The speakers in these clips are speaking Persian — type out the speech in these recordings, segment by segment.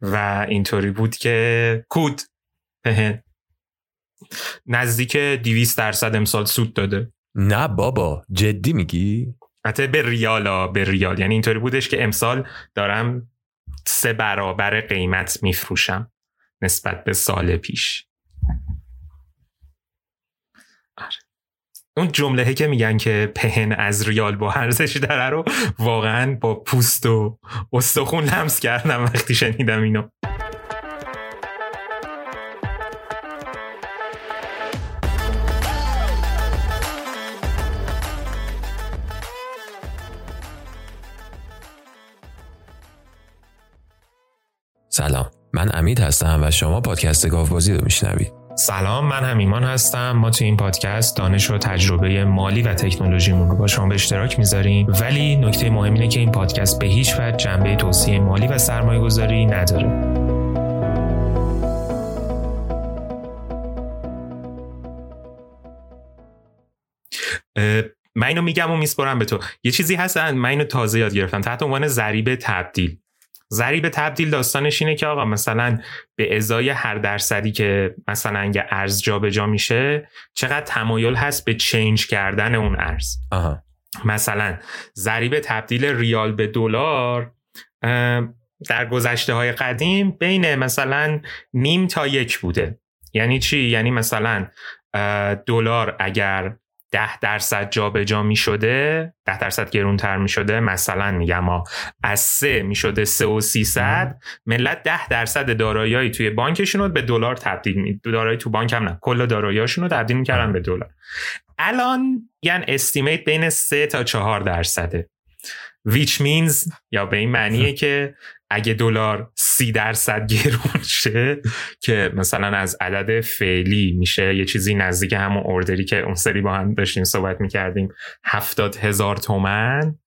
و اینطوری بود که کود. نزدیک 200 درصد امسال سود داده. نه بابا جدی میگی؟ حتی به ریالا به ریال. یعنی اینطوری بودش که امسال دارم سه برابر قیمت میفروشم نسبت به سال پیش. اون جمله که میگن که پهن از ریال با ارزش داره رو واقعا با پوست و استخون لمس کردم وقتی شنیدم اینو. سلام. من امید هستم و شما پادکست گاوبازی رو میشنوید. سلام من هم ایمان هستم. ما تو این پادکست دانش و تجربه مالی و تکنولوژیمون رو با شما به اشتراک می‌ذاریم. ولی نکته مهم اینه که این پادکست به هیچ وجه جنبه توصیه مالی و سرمایه گذاری نداره من اینو میگم و میسپرم به تو. یه چیزی هست من اینو تازه یاد گرفتم. تحت عنوان ضریب تبدیل. ضریب تبدیل داستانش اینه که آقا مثلا به ازای هر درصدی که مثلا اگه ارز جابجا میشه چقدر تمایل هست به چینج کردن اون ارز؟ مثلا ضریب تبدیل ریال به دلار در گذشته های قدیم بین مثلا نیم تا یک بوده. یعنی چی؟ یعنی مثلا دلار اگر ده درصد جابجا می شده ده درصد گرونتر می شده مثلا میگم ما از سه می شده سه و سیصد. ملت ده درصد دارایی توی بانکشون رو به دلار تبدیل می دارایی تو بانک هم نه کل داراییاشون رو تبدیل می‌کردن به دلار. الان یعنی استیمیت بین سه تا چهار درصده which means یا به این معنیه که اگه دلار سی درصد گرون شه که مثلا از عدد فعلی میشه یه چیزی نزدیک همون اوردری که اون سری با هم داشتیم صحبت می‌کردیم هفتاد هزار تومن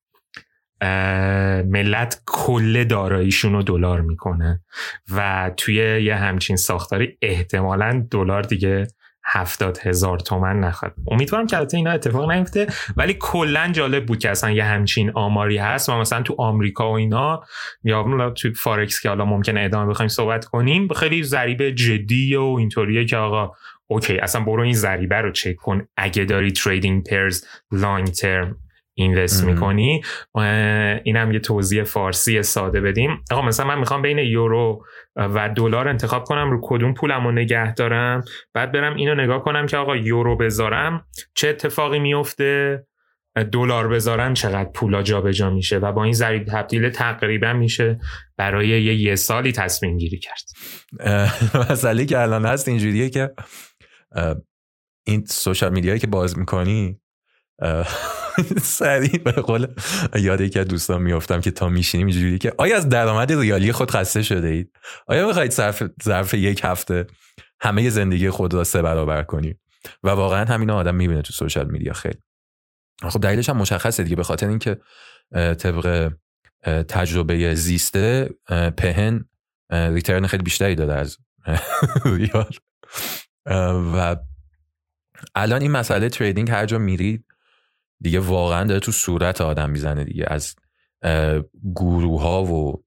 ملت کل داراییشون رو دلار می‌کنه. و توی یه همچین ساختاری احتمالا دلار دیگه هفتاد هزار تومن نخواد. امیدوارم که البته اینا اتفاق نیفته ولی کلا جالب بود که اصلا یه همچین آماری هست و مثلا تو آمریکا و اینا یا تو فارکس که حالا ممکنه ادامه بخوایم صحبت کنیم خیلی ضریب جدی و اینطوریه که آقا okay اصلا برو این ضریبه رو چک کن. اگه داری trading pairs long term invest می‌کنی؟ این هم یه توضیح فارسی ساده بدیم. آقا مثلا من می‌خوام بین یورو و دلار انتخاب کنم رو کدوم پولم رو نگه دارم؟ بعد برم اینو نگاه کنم که آقا یورو بذارم چه اتفاقی میفته دلار بذارم چقدر پولا جابجا میشه؟ و با این ضریب تبدیل تقریبا میشه برای یه یه سالی تصمیم گیری کرد. مسئله که الان هست اینجوریه که این سوشال میدیایی که باز می‌کنی سریع. به قول یاد یکی از دوستان میافتم که تا میشینیم اینجوری که آیا از درآمد ریالی خود خسته شده اید؟ آیا می‌خواهید ظرف ظرف یک هفته همه زندگی خود را سه برابر کنید و واقعا همین آدم می‌بینه تو social media. خیلی. خب دلیلش هم مشخصه دیگه به خاطر اینکه طبق تجربه زیسته پهن return خیلی بیشتری داده از ریال. و الان این مسئله trading هر جا میرید دیگه واقعا داره تو صورت آدم می‌زنه دیگه. از گروه ها و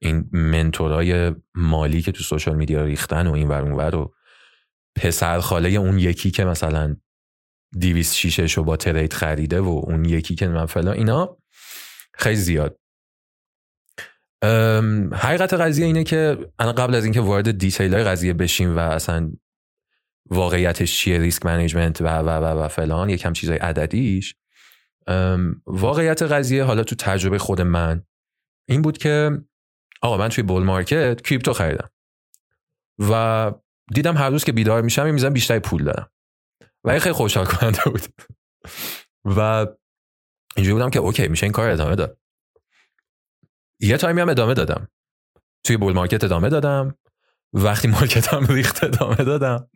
این mentor ای مالی که تو social media ریختن و این ور ور و پسر خاله اون یکی که مثلا دویست و شیشش رو با trade خریده و اون یکی که من فلان اینا خیلی زیاد. حقیقت قضیه اینه که الان قبل از اینکه وارد detail های قضیه بشیم و اصلا واقعیتش چیه risk management و و و, و فلان یکم چیزای عددیش واقعیت قضیه حالا تو تجربه خود من این بود که آقا من توی bull market crypto خریدم. و دیدم هر روز که بیدار میشم می‌زنم بیشتر پول دارم. و این خیلی خوشحال کننده بود. و اینجوری بودم که okay میشه این کار ادامه داد. یه تایمی هم ادامه دادم. توی bull market ادامه دادم. وقتی market م ریخت ادامه دادم.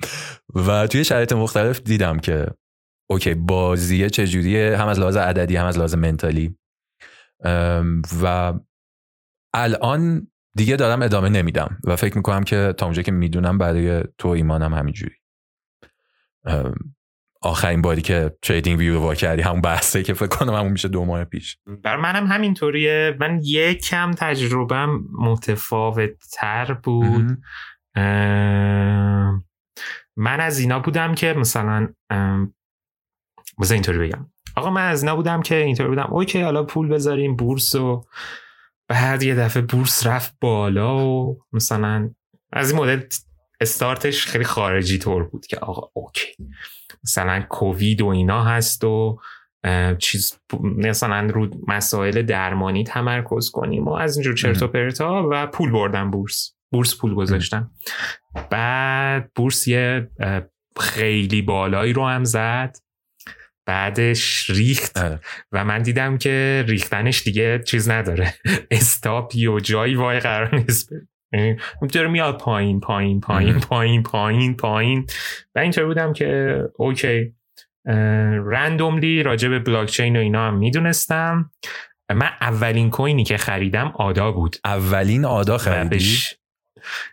و توی شرایط مختلف دیدم که okay بازیه چجوریه؟ هم از لحاظ عددی هم از لحاظ mentally. و الان دیگه دارم ادامه نمیدم و فکر می‌کنم که تا اونجا که می‌دونم برای تو ایمانم همینجوری. آخرین باری که تریدینگ ویو رو وا کردی همون بحثه که فکر کنم همون میشه دو ماه پیش. بر منم همینطوریه. من یکم تجربم متفاوت تر بود من از اینا بودم که مثلا مثلا اینطوری بگم. آقا من از اینا بودم که اینطوری بودم. okay حالا پول بذاریم بورس و بعد یه دفعه بورس رفت بالا و مثلا از این مدل استارتش خیلی خارجی طور بود که آقا okay. مثلا کووید و اینا هست و چیز مثلا رو مسائل درمانی تمرکز کنیم و از اینجور چرت و پرتا و پول بردم بورس. بورس پول گذاشتم. بعد بورس یه خیلی بالایی رو هم زد. بعدش ریخت. آره. و من دیدم که ریختنش دیگه چیز نداره. استاپی و جایی وای قرار نیست. اونطور میاد پایین پایین پایین پایین پایین پایین. و اینطور بودم که اوکی. رندوملی راجع به بلاکچین و اینا هم می‌دونستم. من اولین کوینی که خریدم آدا بود. اولین آدا خریدی؟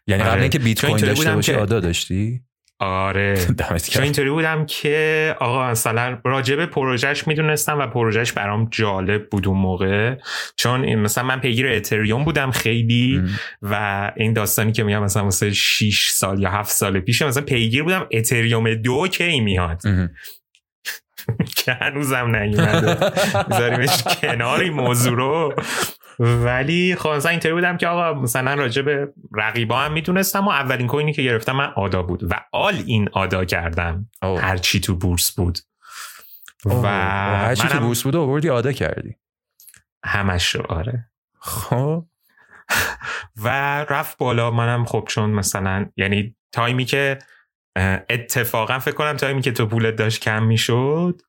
یعنی قبل آره. اینکه بیت کوین داشته باشی آدا داشتی؟ آره چون. اینطوری بودم که آقا مثلا راجع به پروژهش می‌دونستم و پروژهش برام جالب بود اون موقع چون مثلا من پیگیر اتریوم بودم خیلی ام. و این داستانی که میگم مثلا مثلا 6 سال یا 7 سال پیش مثلا پیگیر بودم اتریوم دو کی میاد. که هنوزم نیومده بذاریمش کنار این موضوع رو ولی خب مثلا اینطوری بودم که آقا مثلا راجع به رقیبا هم می‌دونستم و اولین کوینی که گرفتم من آدا بود و آل این آدا کردم. اوه. هر چی تو بورس بود. و هر چی تو بورس بود آوردی آدا کردی. همش رو آره. خب. و رفت بالا. منم خب چون مثلا یعنی تایمی که اتفاقا فکر کنم تایمی که تو پولت داشت کم می‌شد.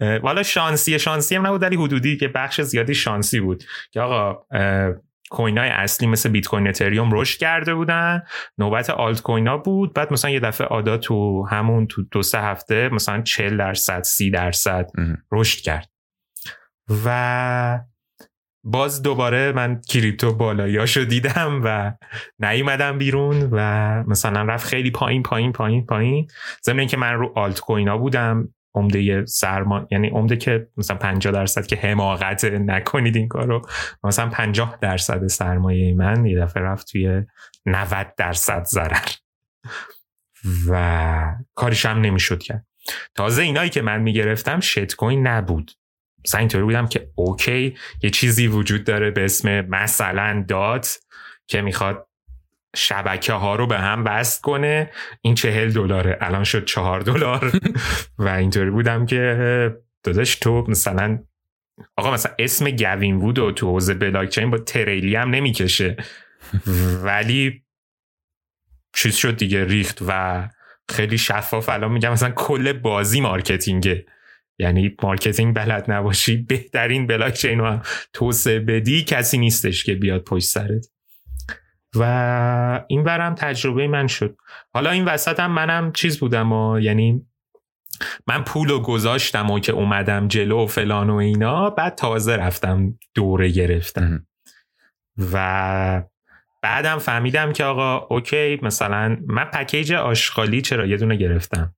والا شانسی شانسی هم نبود ولی حدودی که بخش زیادی شانسی بود که آقا کوین های اصلی مثل بیت کوین اتریوم رشد کرده بودن نوبت آلت کوین ها بود بعد مثلا یه دفعه آدا تو همون تو دو سه هفته مثلا 40 درصد 30 درصد. رشد کرد و باز دوباره من کریپتو بالاییاشو دیدم و نیومدم بیرون و مثلا رفت خیلی پایین پایین پایین پایین ضمن اینکه من رو آلت کوینا بودم عمده سرما یعنی عمده که مثلا 50 درصد که حماقت نکنید این کارو مثلا 50 درصد سرمایه من یه دفعه رفت توی 90 درصد ضرر. و کاریش هم نمی‌شد کرد. تازه اینایی که من می‌گرفتم شت کوین نبود. مثلا اینطوری بودم که اوکی یه چیزی وجود داره به اسم مثلا دات که می‌خواد شبکه ها رو به هم وصل کنه. این چهل دلاره. الان شد چهار دلار. و اینطوری بودم که داداش تو مثلا آقا مثلا اسم Gavin Wood و تو حوزه بلاکچین با تریلی هم نمی‌کشه. ولی چیز شد دیگه ریخت و خیلی شفاف. الان میگم مثلا کل بازی marketing ه. یعنی marketing بلد نباشی بهترین بلاکچین رو هم توسعه بدی. کسی نیستش که بیاد پشت سرت. و این برم تجربه من شد. حالا این وسط هم منم چیز بودم و یعنی من پول رو گذاشتم و که اومدم جلو و فلان و اینا بعد تازه رفتم دوره گرفتم. و بعدم فهمیدم که آقا اوکی مثلا من پکیج آشغالی چرا یه دونه گرفتم.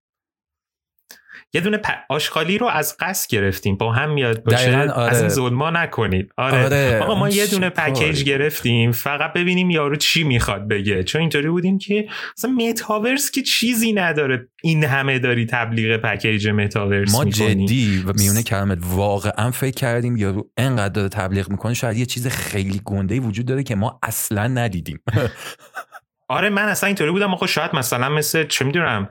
یه دونه پ... آشغالی رو از قصد گرفتیم. با هم میاد باشه. آره. از این ظلما نکنید. آره, آره. آقا ما یه دونه. پکیج گرفتیم. فقط ببینیم یارو چی می‌خواد بگه. چون اینطوری بودیم که مثلا متاورس که چیزی نداره. این همه داری تبلیغ پکیج متاورس ما جدی و میونه کلمت واقعا فکر کردیم یارو انقدر داره تبلیغ می‌کنه. شاید یه چیز خیلی گنده وجود داره که ما اصلا ندیدیم. آره من اصلا اینطوری بودم. آخه شاید مثلا مثل چه می‌دونم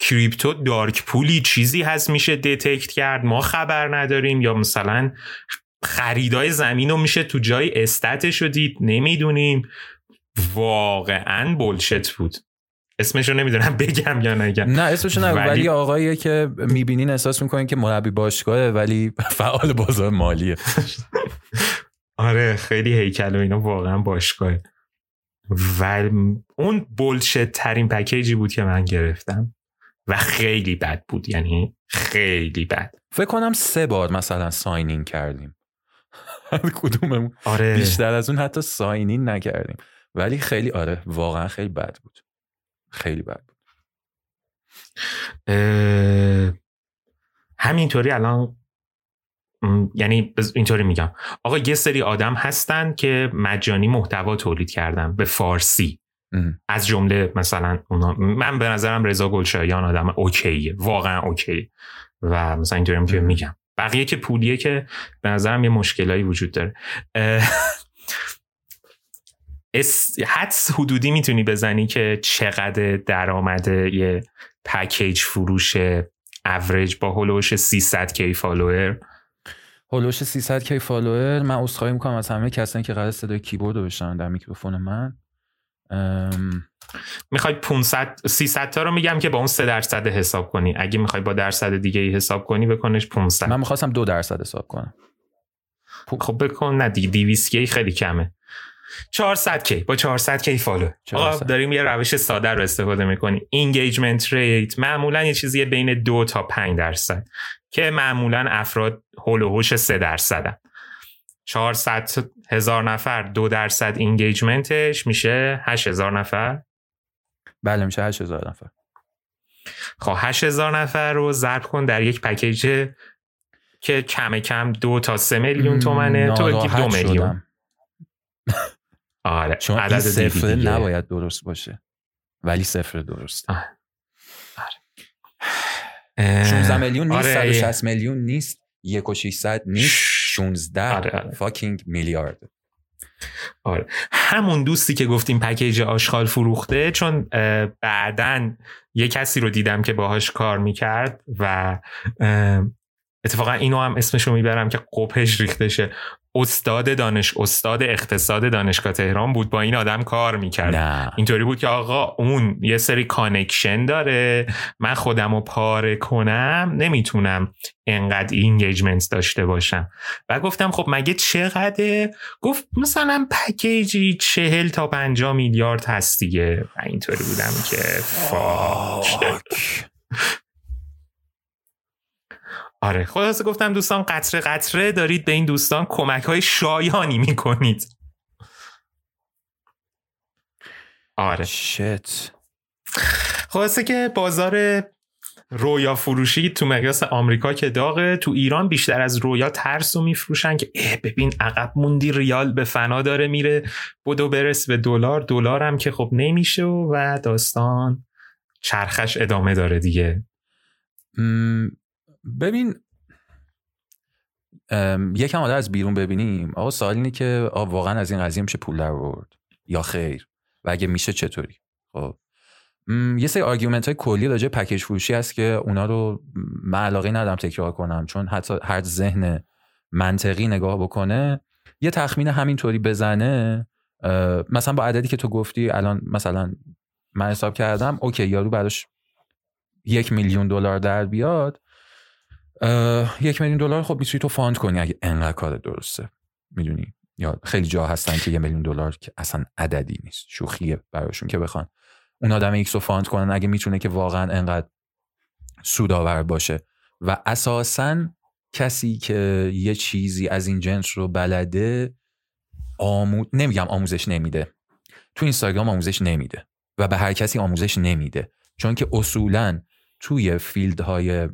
کریپتو دارک پولی چیزی هست میشه دتکت کرد ما خبر نداریم یا مثلا خریدای زمین رو میشه تو جای استتش رو دید نمی‌دونیم. واقعا بولشت بود. اسمش رو نمی‌دونم بگم یا نگم. نه اسمش نگو. ولی- ولی آقاییه که می‌بینین احساس می‌کنین که مربی باشگاهه ولی فعال بازار مالیه. آره خیلی هیکل و اینا واقعا باشگاه و اون بولشت ترین پکیجی بود که من گرفتم. و خیلی بد بود. یعنی خیلی بد. فکر کنم سه بار مثلا ساینین کردیم. کدوممون. آره. بیشتر از اون حتی ساینین نکردیم. ولی خیلی آره واقعا خیلی بد بود. خیلی بد بود. اه، همینطوری الان یعنی اینطوری میگم. آقا یه سری آدم هستن که مجانی محتوا تولید کردن به فارسی. از جمله مثلا اونا من به نظرم رضا گلشایان آدم اوکیه. واقعا اوکی و مثلا اینطوری که میگم. بقیه که پولیه که به نظرم یه مشکلایی وجود داره. حدس حدودی می‌تونی بزنی که چقدر درآمد یه پکیج فروش average با حدودش 300 K follower؟ حدودش 300 K follower؟ من عذرخواهی می‌کنم از همه کسانی که قرار صدای کیبورد رو بشنون در میکروفون من. می‌خوای 500 300 تا رو میگم که با اون 3 درصد حساب کنی. اگه می‌خوای با درصد دیگه ای حساب کنی بکنش 500 من می‌خواستم 2 درصد حساب کنم. خب بکن. نه دیگه 200 K خیلی کمه. 400 K؟ با 400 K follow؟ آقا داریم یه روش ساده رو استفاده می‌کنیم engagement rate معمولا یه چیزی بین 2 تا 5 درصد که معمولا افراد هول و هوش 3 درصدن. 400 هزار نفر دو درصد اینگیجمنتش میشه 8000 نفر؟ بله میشه 8000 نفر. خب 8000 نفر رو ضرب کن در یک پکیج که کم کم دو تا سه میلیون تومنه تو بگی دو میلیون. آره چون عدد صفر نباید درست باشه. ولی صفر درست آره. 16 میلیون نیست آره. 160 میلیون نیست یک و 600 نیست. 16 آره آره. fucking میلیارد. آره. همون دوستی که گفتیم پکیج آشغال فروخته چون بعدا یه کسی رو دیدم که باهاش کار می‌کرد و اتفاقا اینو هم اسمشو می‌برم که قپش ریختشه. استاد دانش استاد اقتصاد دانشگاه تهران بود با این آدم کار می‌کرد. اینطوری بود که آقا اون یه سری connection داره من خودم رو پاره کنم نمی‌تونم انقدر engagement داشته باشم. و گفتم خب مگه چقدر گفت مثلا پکیجی چهل تا پنجا میلیارد هست دیگه. اینطوری بودم که fuck. آره خلاصه گفتم دوستان قطره قطره دارید به این دوستان کمک های شایانی می‌کنید. آره. شت. خلاصه که بازار رویا فروشی تو مقیاس آمریکا که داغه تو ایران بیشتر از رویا ترس رو میفروشن که اه ببین عقب موندی ریال به فنا داره میره. بدو برس به دلار دلار هم که خب نمیشه و داستان چرخش ادامه داره دیگه. ببین یکم آده از بیرون ببینیم. آقا سوال اینه که واقعا از این قضیه میشه پول در برد یا خیر؟ و اگه میشه چطوری؟ خب. یه سری argument های کلی راجع پکیج فروشی هست که اونا رو من علاقه ندارم تکرار کنم چون حتی هر ذهن منطقی نگاه بکنه یه تخمین همینطوری بزنه مثلا با عددی که تو گفتی الان مثلا من حساب کردم okay یارو بعدش یک میلیون دلار در بیاد یک میلیون دلار خب می‌تونی تو fund کنی. اگه انقدر کار درسته. می‌دونی؟ یا خیلی جا هستن که یه میلیون دلار که اصلا عددی نیست. شوخیه براشون که بخوان. اون آدم X رو fund کنن اگه می‌تونه که واقعا انقدر سودآور باشه. و اساسا کسی که یه چیزی از این جنس رو بلده آمو... نمیگم آموزش نمیده. تو اینستاگرام آموزش نمیده. و به هر کسی آموزش نمیده. چون که اصولا توی field های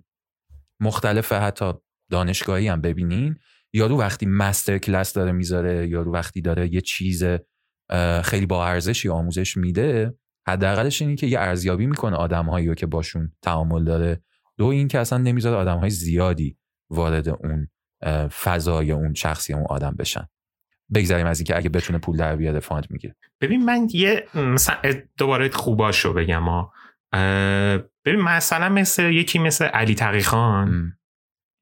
مختلف حتی دانشگاهی هم ببینین. یارو وقتی مستر کلاس داره می‌ذاره یارو وقتی داره یه چیز خیلی با ارزشی آموزش میده حداقلش اینه که یه ارزیابی می‌کنه آدمهایی رو که باشون تعامل داره. دو این که اصلا نمی‌ذاره آدمهای زیادی وارد اون فضای اون شخصی اون آدم بشن. بگذاریم از اینکه اگه بتونه پول در بیاره فاند می‌گیره. ببین من یه مثلا دوباره خوباشو بگم ها. ببین مثلا مثل یکی مثل علی تقی خان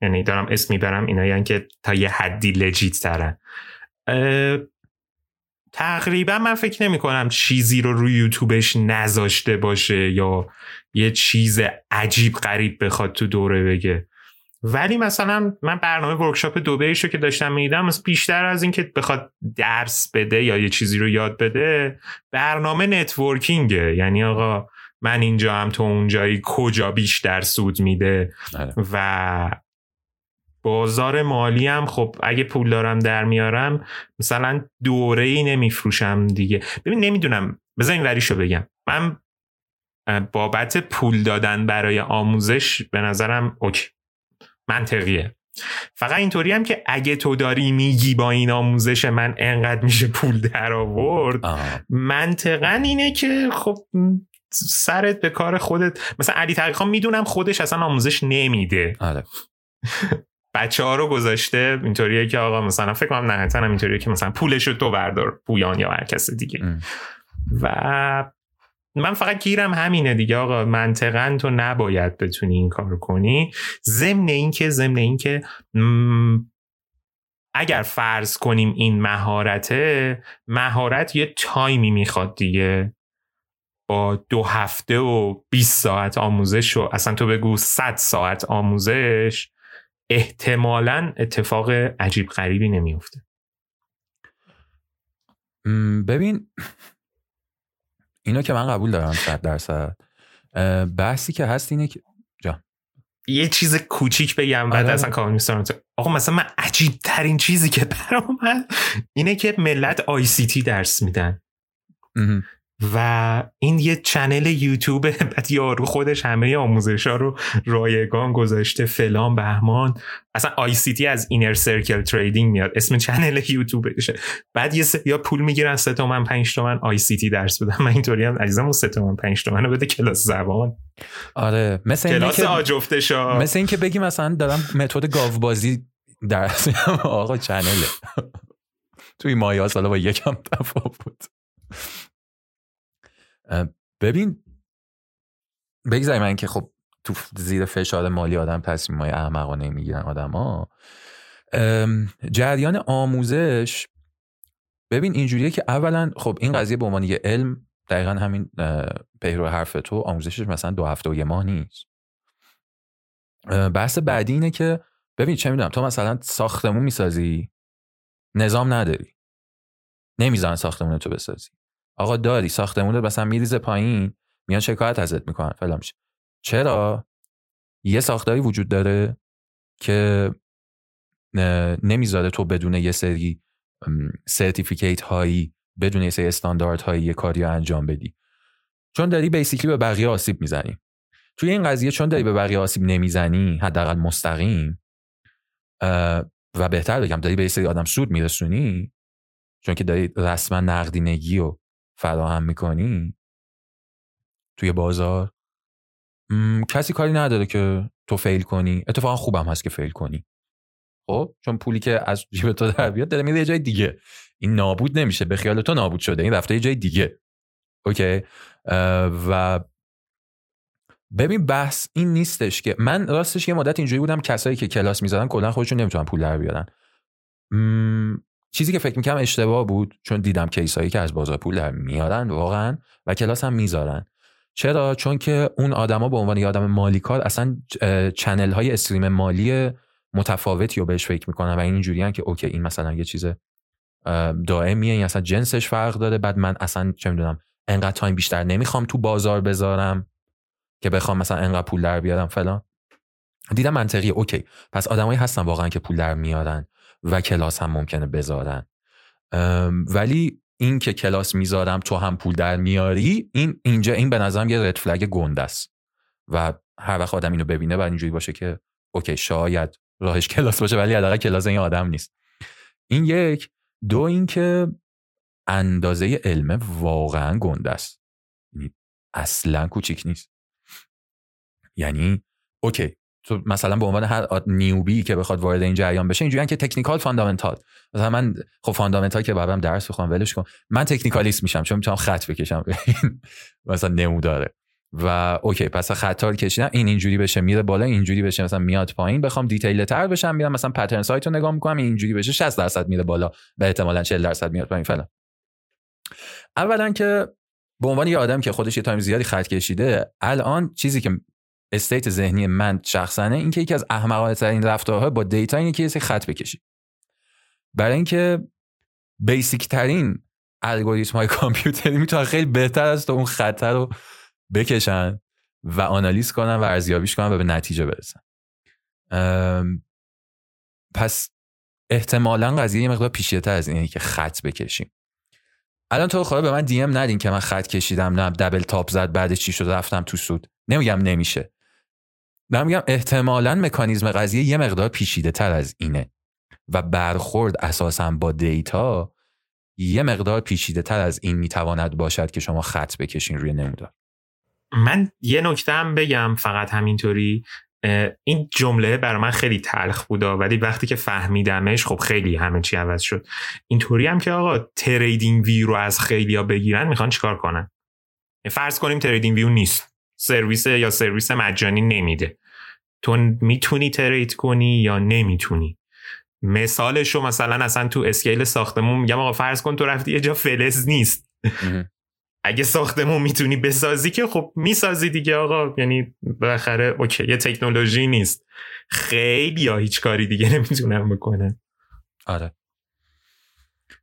یعنی دارم اسم می‌برم اینا یعنی که تا یه حدی لجیت ترن. تقریبا من فکر نمی کنم چیزی رو روی یوتیوبش نذاشته باشه یا یه چیز عجیب غریب بخواد تو دوره بگه. ولی مثلا من برنامه ورکشاپ دوبهش رو که داشتم میدم بیشتر از اینکه بخواد درس بده یا یه چیزی رو یاد بده برنامه نتورکینگه. یعنی آقا من اینجا هم تو اونجایی کجا بیشتر سود میده؟ آره. و بازار مالی هم خب اگه پول دارم در میارم مثلا دوره ای نمیفروشم دیگه. ببین نمی‌دونم. بذار این وریشو بگم. من بابت پول دادن برای آموزش به نظرم اوکی. منطقیه فقط اینطوری هم که اگه تو داری میگی با این آموزش من انقدر میشه پول در آورد منطقا اینه که خب سرت به کار خودت. مثلا علی تقیخان می‌دونم خودش اصلا آموزش نمیده. آره. بچه ها رو گذاشته اینطوریه که آقا مثلا فکر کنم نهایتا هم اینطوریه که مثلا پولش رو تو بردار پویان یا هر کس دیگه. و من فقط گیرم همینه دیگه. آقا منطقا تو نباید بتونی این کار کنی. ضمن اینکه ضمن اینکه اگر فرض کنیم این مهارته مهارت یه تایمی می‌خواد دیگه. با دو هفته و 20 ساعت آموزش و اصلا تو بگو 100 ساعت آموزش احتمالا اتفاق عجیب غریبی نمیفته ببین اینو که من قبول دارم صد درصد. بحثی که هست اینه که جا. یه چیز کوچیک بگم بعد آره. اصلا کامل می‌سپارم آقا مثلا من عجیب ترین چیزی که برام اینه که ملت ICT درس میدن. و این یه channel یوتیوب بعد یارو خودش همه آموزش ها رو رایگان گذاشته فلان بهمان. اصلا ICT از Inner Circle Trading میاد. اسم channel یوتیوبشه. بعد یه یا پول می‌گیرن سه تومن 5 تومن. ICT درس بدم من اینطوری هم عزیزم اون سه تومن 5 تومن رو بده کلاس زبان. آره. مثل کلاس آجفتش مثل اینکه بگی مثلا دارم متد گاو بازی درس آقا چنله. توی مایاس حالا با یکم تفاوت. ببین بگذاریم من که خب تو زیر فشار مالی آدم تصمیم های احمقانه می‌گیرن ها جریان آموزش ببین اینجوریه که اولا خب این قضیه به عنوان یه علم دقیقا همین پیرو حرف تو آموزشش مثلا دو هفته و یه ماه نیست. بحث بعدی اینه که ببین چه می‌دونم تو مثلا ساختمون می‌سازی نظام نداری. نمی‌ذارن ساختمون تو بسازی. آقا داری ساختمون مثلا میریزه پایین میان شکایت ازت می‌کنن فلان چرا؟ یه ساختاری وجود داره که نمی‌ذاره تو بدون یه سری certificate هایی بدون یه سری استاندارد هایی یه کاری انجام بدی. چون داری basically به بقیه آسیب می‌زنی. توی این قضیه چون داری به بقیه آسیب نمی‌زنی حداقل مستقیم و بهتر بگم داری به یه سری آدم سود میرسونی چون که داری رسما نقدینگی و فراهم می‌کنی؟ توی بازار؟ کسی کاری نداره که تو fail کنی. اتفاقا خوبم هست که fail کنی. خب چون پولی که از جیب تو در بیاد داره میره یه جای دیگه. این نابود نمیشه. به خیال تو نابود شده. این رفته یه جای دیگه. اوکی؟ و ببین بحث این نیستش که من راستش یه مدت اینجوری بودم کسایی که کلاس می‌زدن کلا خودشون نمی‌تونن پول در بیارن. چیزی که فکر می‌کنم اشتباه بود چون دیدم کیسایی که از بازار پول در میارن واقعا و کلاس هم می‌ذارن. چرا؟ چون که اون آدما به عنوان یه آدم مالی کار اصلا channel های stream مالی متفاوتی رو بهش فکر می‌کنن و اینجوریان که okay این مثلا یه چیز دائمیه این اصلا جنسش فرق داره. بعد من اصلا چه می‌دونم انقدر time بیشتر نمی‌خوام تو بازار بذارم که بخوام مثلا انقدر پول در بیارم فلان. دیدم منطقی okay. پس آدمایی هستن واقعا که پول در میارن. و کلاس هم ممکنه بذارن ولی این که کلاس می‌ذارم تو هم پول در میاری این اینجا این به نظرم یه red flag گنده است. و هر وقت آدم اینو ببینه بعد اینجوری باشه که okay شاید راهش کلاس باشه ولی حداقل کلاس این آدم نیست. این یک. دو اینکه اندازه علم واقعا گنده است. یعنی اصلا کوچیک نیست. یعنی okay تو مثلا به عنوان هر newbie ای که بخواد وارد این جریان بشه اینجوریه که technical fundamental مثلا من خب fundamental که بعدم درس بخونم ولش کنم من technicalist میشم چون می‌تونم خط بکشم. مثلا نموداره و okay پس خط کشیدن این اینجوری بشه میره بالا اینجوری بشه. مثلا میاد پایین بخوام detail تر بشم میرم مثلا pattern سایت رو نگاه می‌کنم اینجوری بشه 60 درصد میره بالا. به احتمالا 40 درصد میاد پایین فلان. اولا که به عنوان یه آدم که خودش یه time زیادی خط کشیده الان چیزی که state ذهنی من شخصانه این که یکی از احمقانه ترین رفتارها با data اینه که یه خط بکشی. برای اینکه بیسیک ترین الگوریتم های کامپیوتری می‌تونن خیلی بهتر از تو اون خط رو بکشن و آنالیز کنن و ارزیابیش کنن و به نتیجه برسن. پس احتمالا قضیه یه مقدار پیشیتر از اینه که خط بکشیم. الان تو خواهد به من دیم ندین که من خط کشیدم نه دبل تاپ زد بعد چی شد رفتم تو سود. نمیگم نمیشه. دارم میگم احتمالا مکانیزم قضیه یه مقدار پیچیده تر از اینه. و برخورد اساسا با data یه مقدار پیچیده تر از این می‌تواند باشد که شما خط بکشین روی نمودار. من یه نکته هم بگم فقط همینطوری. این جمله برای من خیلی تلخ بودا ولی وقتی که فهمیدمش خب خیلی همه چی عوض شد. اینطوری هم که آقا TradingView رو از خیلی ها بگیرن می‌خوان چیکار کنن؟ فرض کنیم TradingView نیست. سرویس یا سرویس مجانی نمیده. تو می‌تونی ترید کنی یا نمی‌تونی؟ مثالش رو مثلا اصلا تو اسکیل ساختمون میگم آقا فرض کن تو رفتی یه جا فلز نیست. اگه ساختمون می‌تونی بسازی که خب می‌سازی دیگه آقا. یعنی بالاخره اوکی یه تکنولوژی نیست. خیلی یا هیچ کاری دیگه نمی‌تونن بکنن. آره.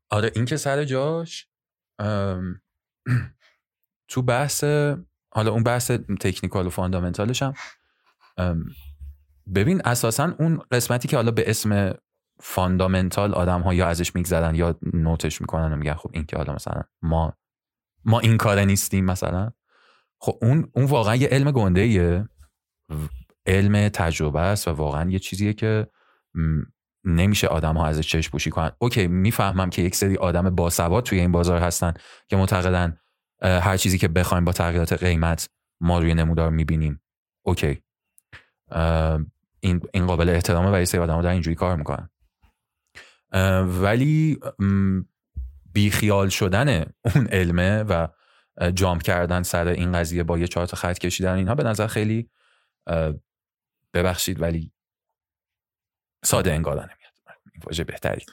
آره این که سر جاش تو بحث حالا اون بحث technical و fundamental ش هم ببین اساسا اون قسمتی که حالا به اسم fundamental آدم ها یا ازش میگذرن یا mute ش می‌کنن و میگن خب این که حالا مثلا ما ما این کاره نیستیم مثلا. خب اون اون واقعا یه علم گنده ایه علم تجربه است و واقعا یه چیزیه که نمیشه آدم ها ازش چشم پوشی کنن. okay می‌فهمم که یک سری آدم باسواد توی این بازار هستن که معتقدن هر چیزی که بخوایم با تغییرات قیمت ما روی نمودار می‌بینیم. اوکی. این این قابل احترامه و یه سری در اینجوری کار می‌کنن. ولی بیخیال شدن اون علمه و جامپ کردن سر این قضیه با یه چهار خط کشیدن اینها به نظر خیلی ببخشید ولی ساده انگارانه میاد. واژه بهتری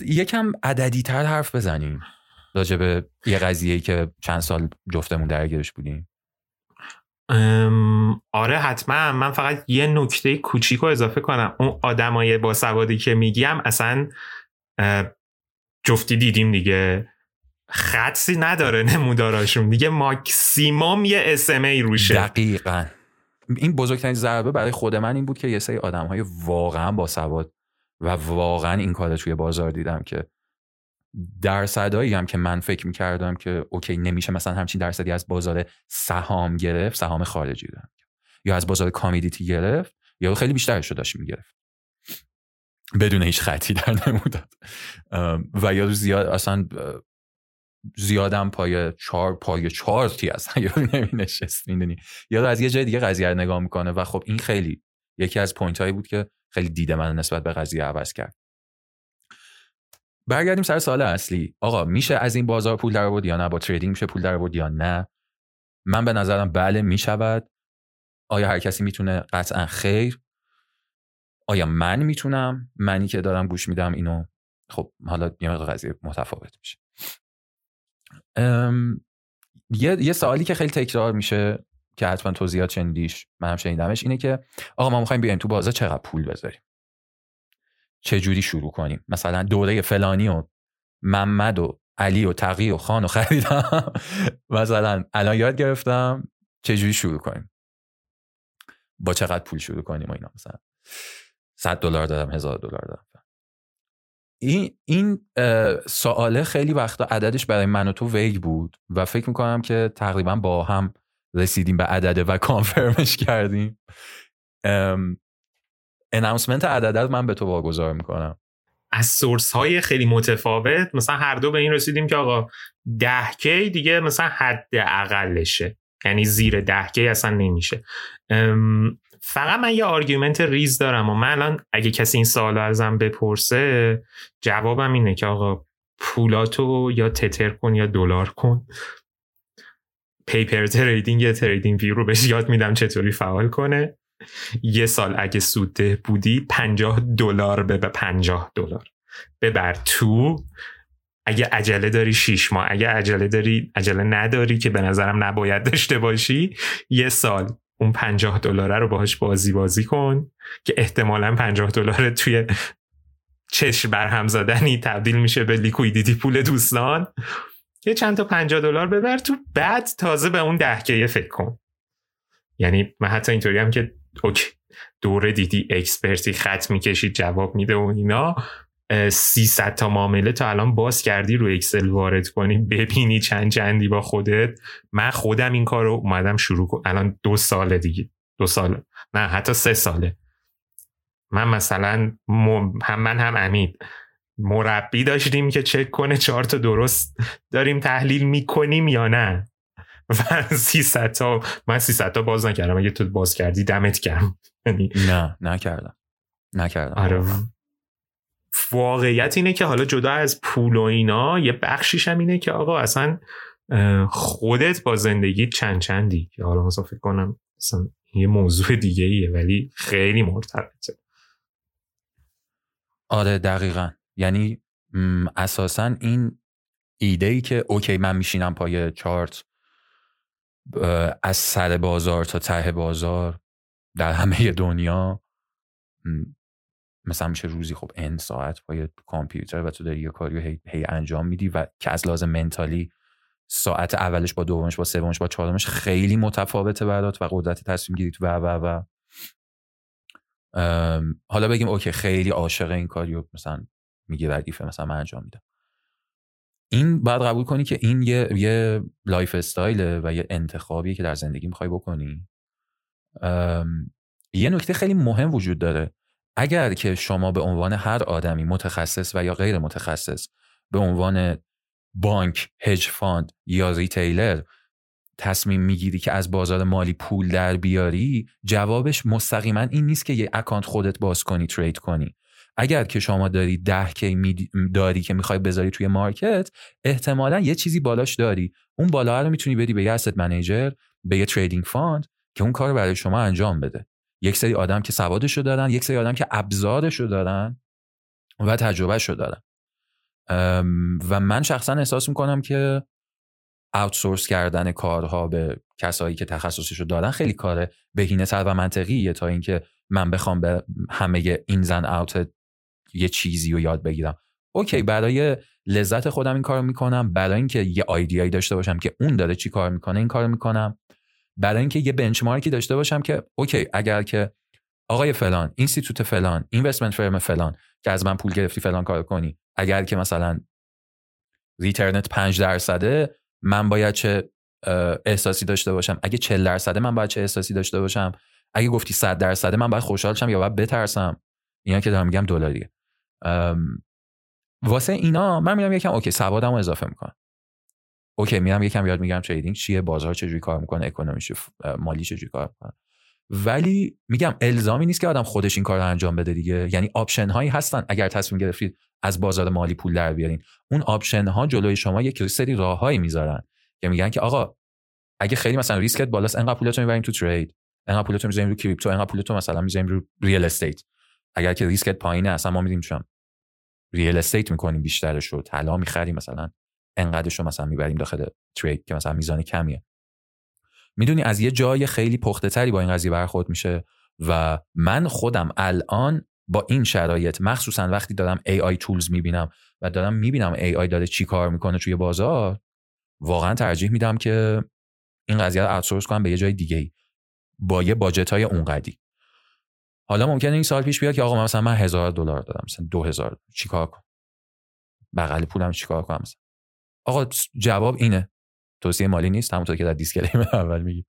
یکم عددی تر حرف بزنیم. راجع به یه قضیه که چند سال جفتمون درگیرش بودیم. آره حتما. من فقط یه نکته کوچیک رو اضافه کنم. اون آدمای با سوادی که میگیم اصلا جفتی دیدیم دیگه. خطی نداره نموداراشون. دیگه ماکسیموم یه اسمه روشه. دقیقا. این بزرگترین ضربه برای خود من این بود که یه سری آدم های واقعا با سواد و واقعا این کار توی بازار دیدم که درصدایی هم که من فکر می‌کردم که اوکی نمیشه مثلا همچین درصدی از بازار سهام گرفت سهام خارجی دارم یا از بازار کامیدیتی گرفت یا خیلی بیشترش رو داشت می‌گرفت. بدون هیچ خطی در نموداد و یا زیاد اصلا زیادم پای چهار پای چهار تی اصلا یا نمی نشست می‌دونی؟ یا از یه جای دیگه قضیه نگاه می‌کنه و خب این خیلی یکی از point هایی بود که خیلی دید من نسبت به قضیه عوض کرد. برگردیم سر سوال اصلی. آقا میشه از این بازار پول درآورد یا نه؟ با trading میشه پول درآورد یا نه؟ من به نظرم بله می‌شود. آیا هر کسی می‌تونه قطعا خیر؟ آیا من می‌تونم؟ منی که دارم گوش میدم اینو. خب حالا یه مقدار قضیه متفاوت میشه. یه،, یه سوالی که خیلی تکرار میشه که حتما توضیحات شنیدیش من هم شنیدمش اینه که آقا ما می‌خوایم بیایم تو بازار چقدر پول بذاریم؟ چه جوری شروع کنیم؟ مثلا دوره فلانی و محمد و علی و تقی و خان و خریدم. مثلا الان یاد گرفتم. چه جوری شروع کنیم؟ با چقدر پول شروع کنیم و اینا مثلا؟ 100 دلار دادم هزار دلار دادم. این این سواله خیلی وقتا عددش برای من و تو vague بود و فکر می‌کنم که تقریبا با هم رسیدیم به عدده و confirm ش کردیم. announcement عدده من به تو واگذار می‌کنم. از source های خیلی متفاوت مثلا هر دو به این رسیدیم که آقا ده K دیگه مثلا حد اقلشه یعنی زیر ده K اصلا نمیشه. فقط من یه argument ریز دارم و من الان اگه کسی این سوال ازم بپرسه جوابم اینه که آقا پولاتو یا تتر کن یا دلار کن. paper trading یا TradingView رو بهش یاد میدم چطوری فعال کنه. یه سال اگه سوده بودی 50 دلار به 50 دلار. ببر تو. اگه عجله داری 6 ماه. اگه عجله داری عجله نداری که به نظرم نباید داشته باشی یه سال اون 50 دلاره رو باهاش بازی بازی کن که احتمالا 50 دلار توی چشم برهم زدنی تبدیل میشه به liquidity پول دوستان. یه چند تا 50 دلار ببر تو. بعد تازه به اون ده K ه فکر کن. یعنی من حتی اینطوری هم که okay. دوره دیدی expert ی خط می‌کشید جواب میده و اینا. 300 تا معامله تا الان باز کردی رو اکسل وارد کنی ببینی چند چندی با خودت. من خودم این کار رو اومدم شروع کنم الان دو سال دیگه. دو سال نه حتی سه ساله. من مثلا هم من هم امید مربی داشتیم که چک کنه چهار تا درست داریم تحلیل می‌کنیم یا نه؟ و 300 تا من 300 تا باز نکردم. اگه تو باز کردی دمت گرم. یعنی نه نکردم. نکردم. آره. واقعیت اینه که حالا جدا از پول و اینا یه بخشیش هم اینه که آقا اصلا خودت با زندگی چند چندی؟ که حالا مثلا فکر کنم اصلا یه موضوع دیگه ایه ولی خیلی مرتبطه. آره دقیقا. یعنی اساسا این ایده ای که اوکی من میشینم پای چارت از سر بازار تا ته بازار در همه دنیا مثلا میشه روزی خب ان ساعت پای کامپیوتر و تو داری یه کاری هی, هی انجام میدی و که از لازم منتالی ساعت اولش با دومش با سومش با چهارمش خیلی متفاوته برات و قدرت تصمیم گیری و و و. حالا بگیم okay خیلی عاشق این کاریو مثلا میگه ردیفه مثلا من انجام میدم. این باید قبول کنی که این یه, یه lifestyle ه و یه انتخابیه که در زندگی می‌خوای بکنی. یه نکته خیلی مهم وجود داره. اگر که شما به عنوان هر آدمی متخصص و یا غیر متخصص به عنوان بانک، hedge fund یا retailer تصمیم می‌گیری که از بازار مالی پول در بیاری جوابش مستقیما این نیست که یه account خودت باز کنی trade کنی. اگر که شما داری ده k داری که می‌خوای بذاری توی market احتمالا یه چیزی بالاش داری. اون بالا رو می‌تونی بدی به یه asset manager به یه trading fund که اون کار برای شما انجام بده. یک سری آدم که سوادشو دارن یک سری آدم که ابزارشو دارن و تجربهشو دارن. و من شخصا احساس می‌کنم که آوتسورس کردن کارها به کسایی که تخصصشو دارن خیلی کاره. بهینه تر و منطقیه تا اینکه من بخوام به همه این زن اوت یه چیزی رو یاد بگیرم. اوکی برای لذت خودم این کار می‌کنم برای اینکه یه آیدیایی داشته باشم که اون داره چی کار می‌کنه این کار می‌کنم. برای اینکه یه بنچمارکی داشته باشم که اوکی اگر که آقای فلان institute فلان investment firm فلان که از من پول گرفتی فلان کار کنی. اگر که مثلا ریترنت 5 درصده من باید چه احساسی داشته باشم؟ اگه 40 درصده من باید چه احساسی داشته باشم؟ اگه گفتی 100 درصده من باید خوشحال شم یا باید بترسم؟ اینا که دارم میگم دلاریه واسه اینا من میرم یکم okay سوادمو اضافه می‌کنم. okay میرم یکم یاد می‌گیرم trading چیه بازار چجوری کار می‌کنه economy ش مالی چجوری کار می‌کنه. ولی میگم الزامی نیست که آدم خودش این کار رو انجام بده دیگه. یعنی option هایی هستن. اگر تصمیم گرفتید از بازار مالی پول در بیارین اون option ها جلوی شما یک سری راههایی می‌ذارن که میگن که آقا اگه خیلی مثلا ریسکت بالاست انقدر پولتون می‌بریم تو trade انقدر پولتون می‌ذاریم رو crypto انقدر پولتون مثلا می‌ذاریم رو real estate. اگر که ریسکت پایینه اصلا ما میدیم چون real estate می‌کنیم بیشترش رو طلا می‌خریم مثلا انقدرش رو مثلا می‌بریم داخل ترید که مثلا میزان کمیه. می‌دونی از یه جای خیلی پخته تری با این قضیه برخورد میشه و من خودم الان با این شرایط مخصوصا وقتی دارم AI تولز می‌بینم و دارم می‌بینم AI داره چی کار می‌کنه توی بازار واقعا ترجیح میدم که این قضیه رو کنم به یه جای دیگه با یه باجت های اونقدی. حالا ممکنه این سال پیش بیاد که آقا مثلا من هزار دلار دادم مثلا دو هزار. چیکار کنم؟ بغل پولم چیکار کنم مثلا؟ آقا جواب اینه. توصیه مالی نیست همونطور که در دیسکلیم اول میگی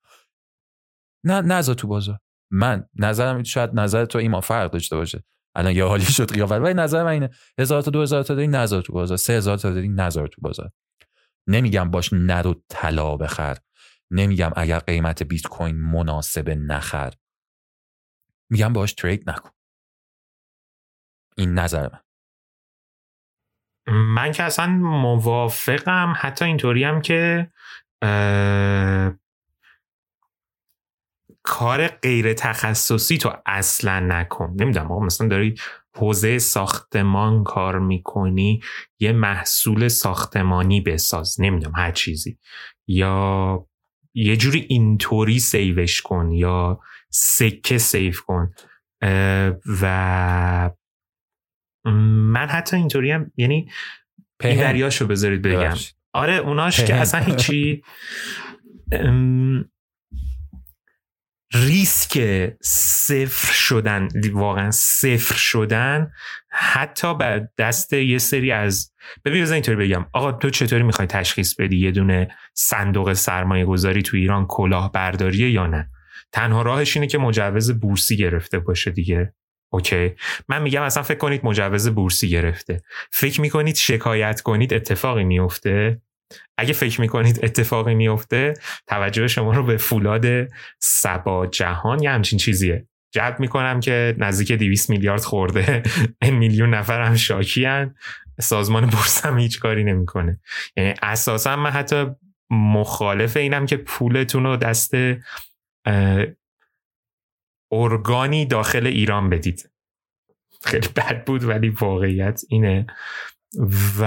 نه نذار تو بازار. من نظرم شاید نظر تو ایمان فرق داشته باشه. الان یه حالی شد قیافت. ولی نظر من اینه. هزار تا دو هزار تا داری نظر تو بازار. سه هزار تا داری نظر تو بازار. نمیگم باش نرو طلا بخر. نمیگم اگر قیمت بیت کوین مناسب نخر. میگم باش ترید نکن. این نظر من. من که اصلا موافقم حتی اینطوری هم که کار غیر تخصصی تو اصلا نکن. نمی‌دونم آقا مثلا داری حوزه ساختمان کار می‌کنی یه محصول ساختمانی بساز نمی‌دونم هر چیزی. یا یه جوری اینطوری سیوش کن یا سکه سیف کن. و من حتی اینطوری هم یعنی پیدریاشو بذارید بگم. آره اوناش که اصلا هیچی ریسک صفر شدن واقعا صفر شدن حتی به دست یه سری از ببین بزن اینطوری بگم. آقا تو چطوری می‌خوای تشخیص بدی یه دونه صندوق سرمایه گذاری تو ایران کلاه برداریه یا نه؟ تنها راهش اینه که مجوز بورسی گرفته باشه دیگه. اوکی. من میگم اصلا فکر کنید مجوز بورسی گرفته. فکر می‌کنید شکایت کنید اتفاقی میفته اگه فکر می‌کنید اتفاقی میفته توجه شما رو به فولاد سبا جهان یا همچین چیزیه. جلب می‌کنم که نزدیک 200 میلیارد خورده. این میلیون نفر هم شاکی سازمان بورس هم هیچ کاری نمی‌کنه. یعنی اساسا من حتی مخالف اینم که پولتون رو دست ارگانی داخل ایران بدید. خیلی بد بود ولی واقعیت اینه. و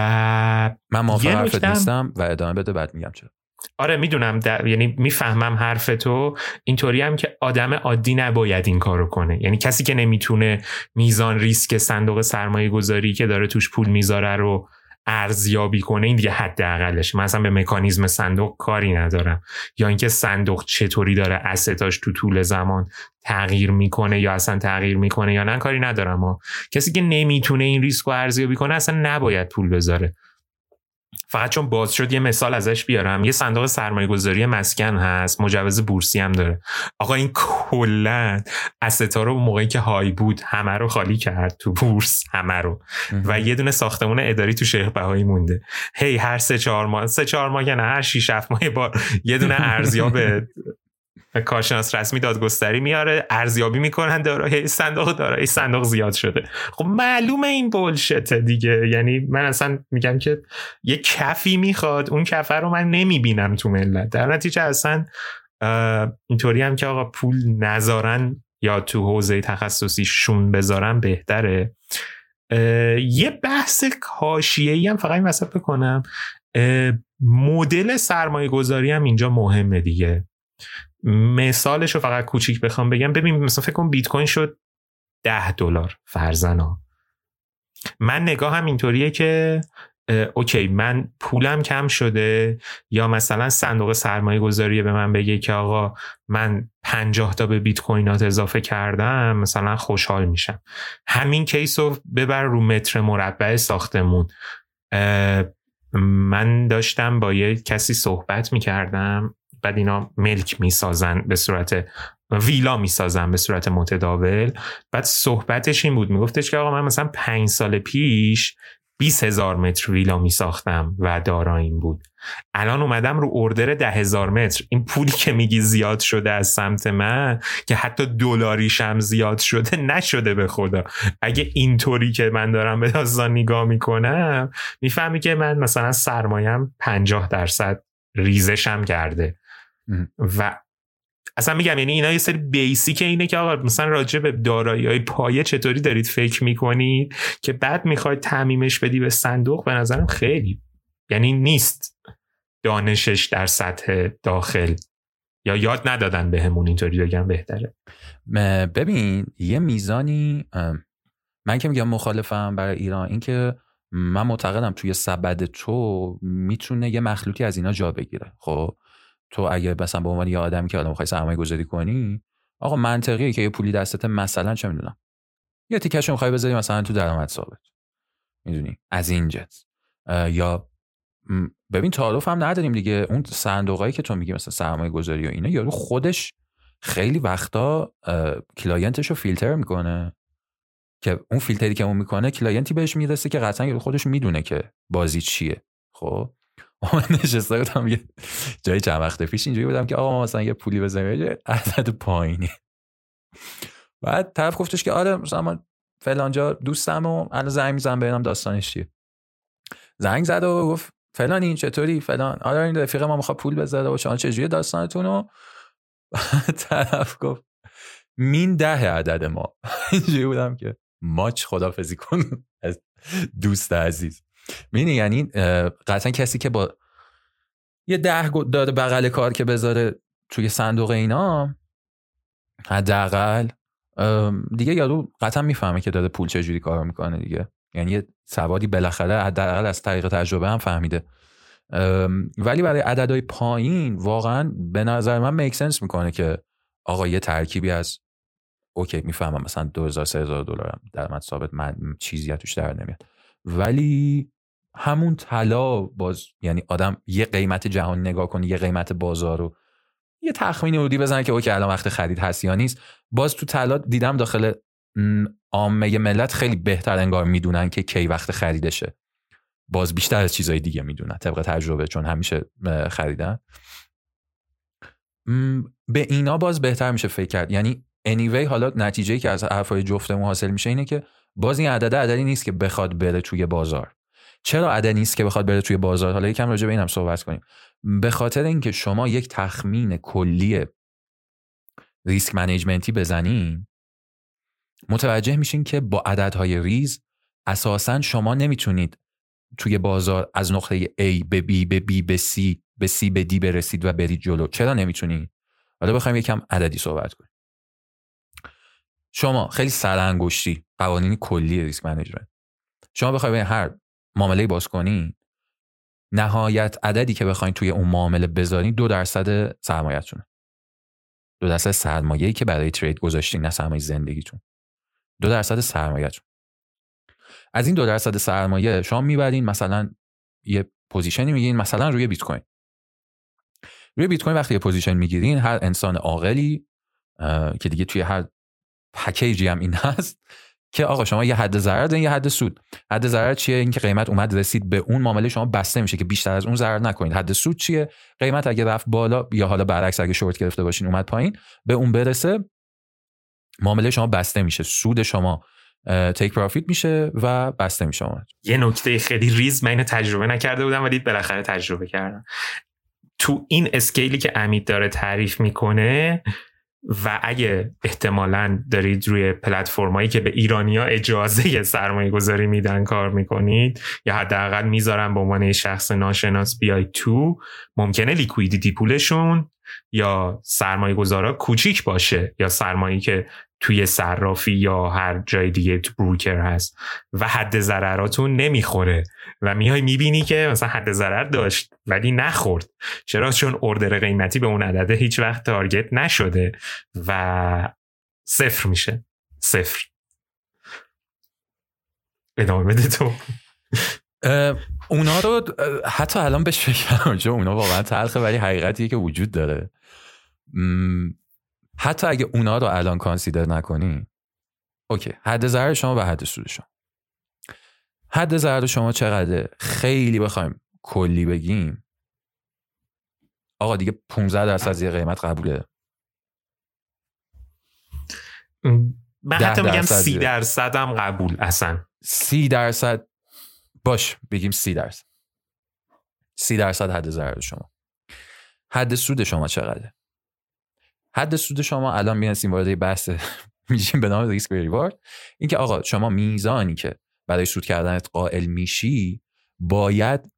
من موافق حرفت نیستم و ادامه بده بعد میگم چرا. آره می‌دونم یعنی می‌فهمم حرف تو. اینطوری هم که آدم عادی نباید این کارو کنه. یعنی کسی که نمی‌تونه میزان ریسک صندوق سرمایه گذاری که داره توش پول می‌ذاره رو ارزیابی کنه این دیگه حداقلش. من اصلا به مکانیزم صندوق کاری ندارم. یا اینکه صندوق چطوری داره اسetaش تو طول زمان تغییر می‌کنه یا اصلا تغییر می‌کنه یا نه کاری ندارم. ها کسی که نمی‌تونه این ریسک رو ارزیابی کنه اصلا نباید پول بذاره. فقط چون باز شد یه مثال ازش بیارم. یه صندوق سرمایه گذاری مسکن هست. مجوز بورسی هم داره. آقا این کلا استا رو موقعی که های بود همه رو خالی کرد تو بورس همه رو. و یه دونه ساختمون اداری تو شیخ بهایی مونده. هی هر سه چهار ماه سه چهار ماه نه هر شیش هفت ماه بار یه دونه ارزیاب کارشناس رسمی دادگستری میاره ارزیابی می‌کنن دارایی صندوق دارایی صندوق زیاد شده. خب معلومه این بولشته دیگه. یعنی من اصلا میگم که یه کفی می‌خواد اون کفه رو من نمی‌بینم تو ملت. در نتیجه اصلا اینطوری هم که آقا پول نذارن یا تو حوزه تخصصی شون بذارن بهتره. یه بحث کاشیه هم فقط این وسط بکنم. مدل سرمایه گذاری هم اینجا مهمه دیگه. مثالش رو فقط کوچیک بخوام بگم. ببین مثلا فکر کن بیت کوین شد ده دلار فرزنا. من نگاه هم اینطوریه که اوکی من پولم کم شده یا مثلا صندوق سرمایه گذاری به من بگه که آقا من پنجاه تا به بیت کوینات اضافه کردم مثلا خوشحال میشم. همین کیس رو ببر رو متر مربع ساختمون. من داشتم با یه کسی صحبت می‌کردم. بعد اینا ملک می‌سازن به صورت ویلا می‌سازن به صورت متداول. بعد صحبتش این بود میگفتش که آقا من مثلا پنج سال پیش 20 هزار متر ویلا می ساختم و این بود. الان اومدم رو اردر ده هزار متر. این پولی که میگی زیاد شده از سمت من که حتی دلاریشم زیاد شده نشده به خدا. اگه اینطوری که من دارم به داستان نگاه می‌کنم می‌فهمی که من مثلا سرمایم 50 درصد ریزشم کرده. و اصلا میگم یعنی اینا یه سری بیسیک اینه که آقا مثلا راجع به دارایی های پایه چطوری دارید فکر می‌کنید که بعد می‌خواید تعمیمش بدی به صندوق؟ به نظرم خیلی یعنی نیست دانشش در سطح داخل. یا یاد ندادن بهمون به اینطوری بگم بهتره. ببین یه میزانی من که میگم مخالفم برای ایران اینکه من معتقدم توی سبد تو می‌تونه یه مخلوطی از اینا جا بگیره. خب؟ تو اگه مثلا به عنوان یه آدمی که آدم سرمایه گذاری کنی آقا منطقیه که یه پولی دستت مثلا چه می‌دونم یه تیکش می‌خوای بذاری مثلا تو درآمد ثابت. می‌دونی؟ از این جنس یا ببین تعارف هم نداریم دیگه. اون صندوقایی که تو میگی مثلا سرمایه گذاری و اینا یارو خودش خیلی وقتا client ش رو فیلتر می‌کنه. که اون فیلتری که اون می‌کنه client ی بهش می‌رسه که قطعا خودش می‌دونه که بازی چیه. خب؟ من نشسته بودم یه جایی چند وقت پیش اینجوری بودم که آقا ما مثلا یه پولی بزنیم یه عدد پایینی. بعد طرف گفتش که آره مثلا من فلانجا دوستم و الان زنگ می‌زنم ببینم داستانش چیه. زنگ زد و گفت فلان این چطوری؟ فلان. آره این رفیق ما می‌خواد پول بزنه و شما چجوری داستانتون و طرف گفت مین ده عدد ما. اینجوری بودم که ماچ خدافزی کن. از دوست عزیز. می‌دونی یعنی قطعا کسی که با یه ده داده بغل کار که بذاره توی صندوق اینا حداقل دیگه یارو قطعا می‌فهمه که داده پول چجوری کار می‌کنه دیگه. یعنی یه سوادی بالاخره حداقل از طریق تجربه هم فهمیده. ولی برای عددهای پایین واقعا به نظر من make sense می‌کنه که آقا یه ترکیبی از اوکی می‌فهمم مثلا 2000 3000 دلار درآمد ثابت من چیزی توش در نمیاد. ولی همون طلا باز یعنی آدم یه قیمت جهانی نگاه کنه یه قیمت بازار رو. یه تخمینی بودی بزن که اوکی الان وقت خرید هست یا نیست. باز تو طلا دیدم داخل عامه ملت خیلی بهتر انگار می‌دونن که کی وقت خریدشه. باز بیشتر از چیزهای دیگه می‌دونن طبق تجربه چون همیشه خریدن. به اینا باز بهتر میشه فکر کرد. یعنی anyway حالا نتیجه که از حرفای جفتمون حاصل میشه اینه که باز این عدده عددی نیست که بخواد بره توی بازار. چرا عدد نیست که بخواد بره توی بازار؟ حالا یکم راجع به اینم صحبت کنیم. به خاطر اینکه شما یک تخمین کلی ریسک منیجمنتی بزنین متوجه میشین که با عددهای ریز اساسا شما نمی‌تونید توی بازار از نقطه A به B به B به C به C به D برسید و برید جلو. چرا نمی‌تونید حالا بخوایم یکم عددی صحبت کنیم. شما خیلی سرانگشتی قوانین کلی risk management. شما بخواید هر معامله باز کنی نهایت عددی که بخواین توی اون معامله بذارین دو درصد سرمایه‌تونه. دو درصد سرمایه‌ای که برای trade گذاشتین نه سرمایه زندگیتون. دو درصد سرمایه‌تون. از این دو درصد سرمایه شما می‌برین مثلا یه position ی می‌گیرین مثلا روی بیت کوین. روی بیت کوین وقتی یه position می‌گیرین هر انسان عاقلی که دیگه توی هر پکیجی هم این هست که آقا شما یه حد ضرر دارین یه حد سود. حد ضرر چیه؟ اینکه قیمت اومد رسید به اون معامله شما بسته میشه که بیشتر از اون ضرر نکنید. حد سود چیه؟ قیمت اگه رفت بالا یا حالا برعکس اگه شورت گرفته باشین اومد پایین به اون برسه معامله شما بسته میشه. سود شما تیک پروفیت میشه و بسته میشه اومد. یه نکته خیلی ریز من اینو تجربه نکرده بودم ولی بالاخره تجربه کردم. تو این scale ی که امید داره تعریف می‌کنه و اگه احتمالا دارید روی پلتفرمایی که به ایرانیا اجازه سرمایه گذاری میدن کار می‌کنید یا حداقل می‌ذارن به عنوان شخص ناشناس بیای تو ممکنه liquidity پولشون یا سرمایه گذارا کوچیک باشه یا سرمایه که توی صرافی یا هر جای دیگه تو broker هست و حد ضرراتون نمی‌خوره. و میای می‌بینی که مثلا حد ضرر داشت ولی نخورد. چرا؟ چون اردر قیمتی به اون عدده هیچ وقت تارگت نشده و صفر میشه. صفر. ادامه بده تو. اونا رو حتی الان بهش فکر چون اونا واقعا تلخه ولی حقیقتیه که وجود داره. حتی اگه اونا رو الان کانسیدر نکنی اوکی. حد ضرر شما و حد سود شما. حد ضرر شما چقدره؟ خیلی بخوایم کلی بگیم. آقا دیگه 15 درصد زیر قیمت قبوله. من حتی میگم سی درصد هم قبول اصلا. سی درصد باش بگیم سی درصد. سی درصد حد ضرر شما. حد سود شما چقدره؟ حد سود شما الان می‌رسیم وارد بحث میشیم به نام ریسک ریوارد اینکه آقا شما میزانی که برای سود کردنت قائل میشی باید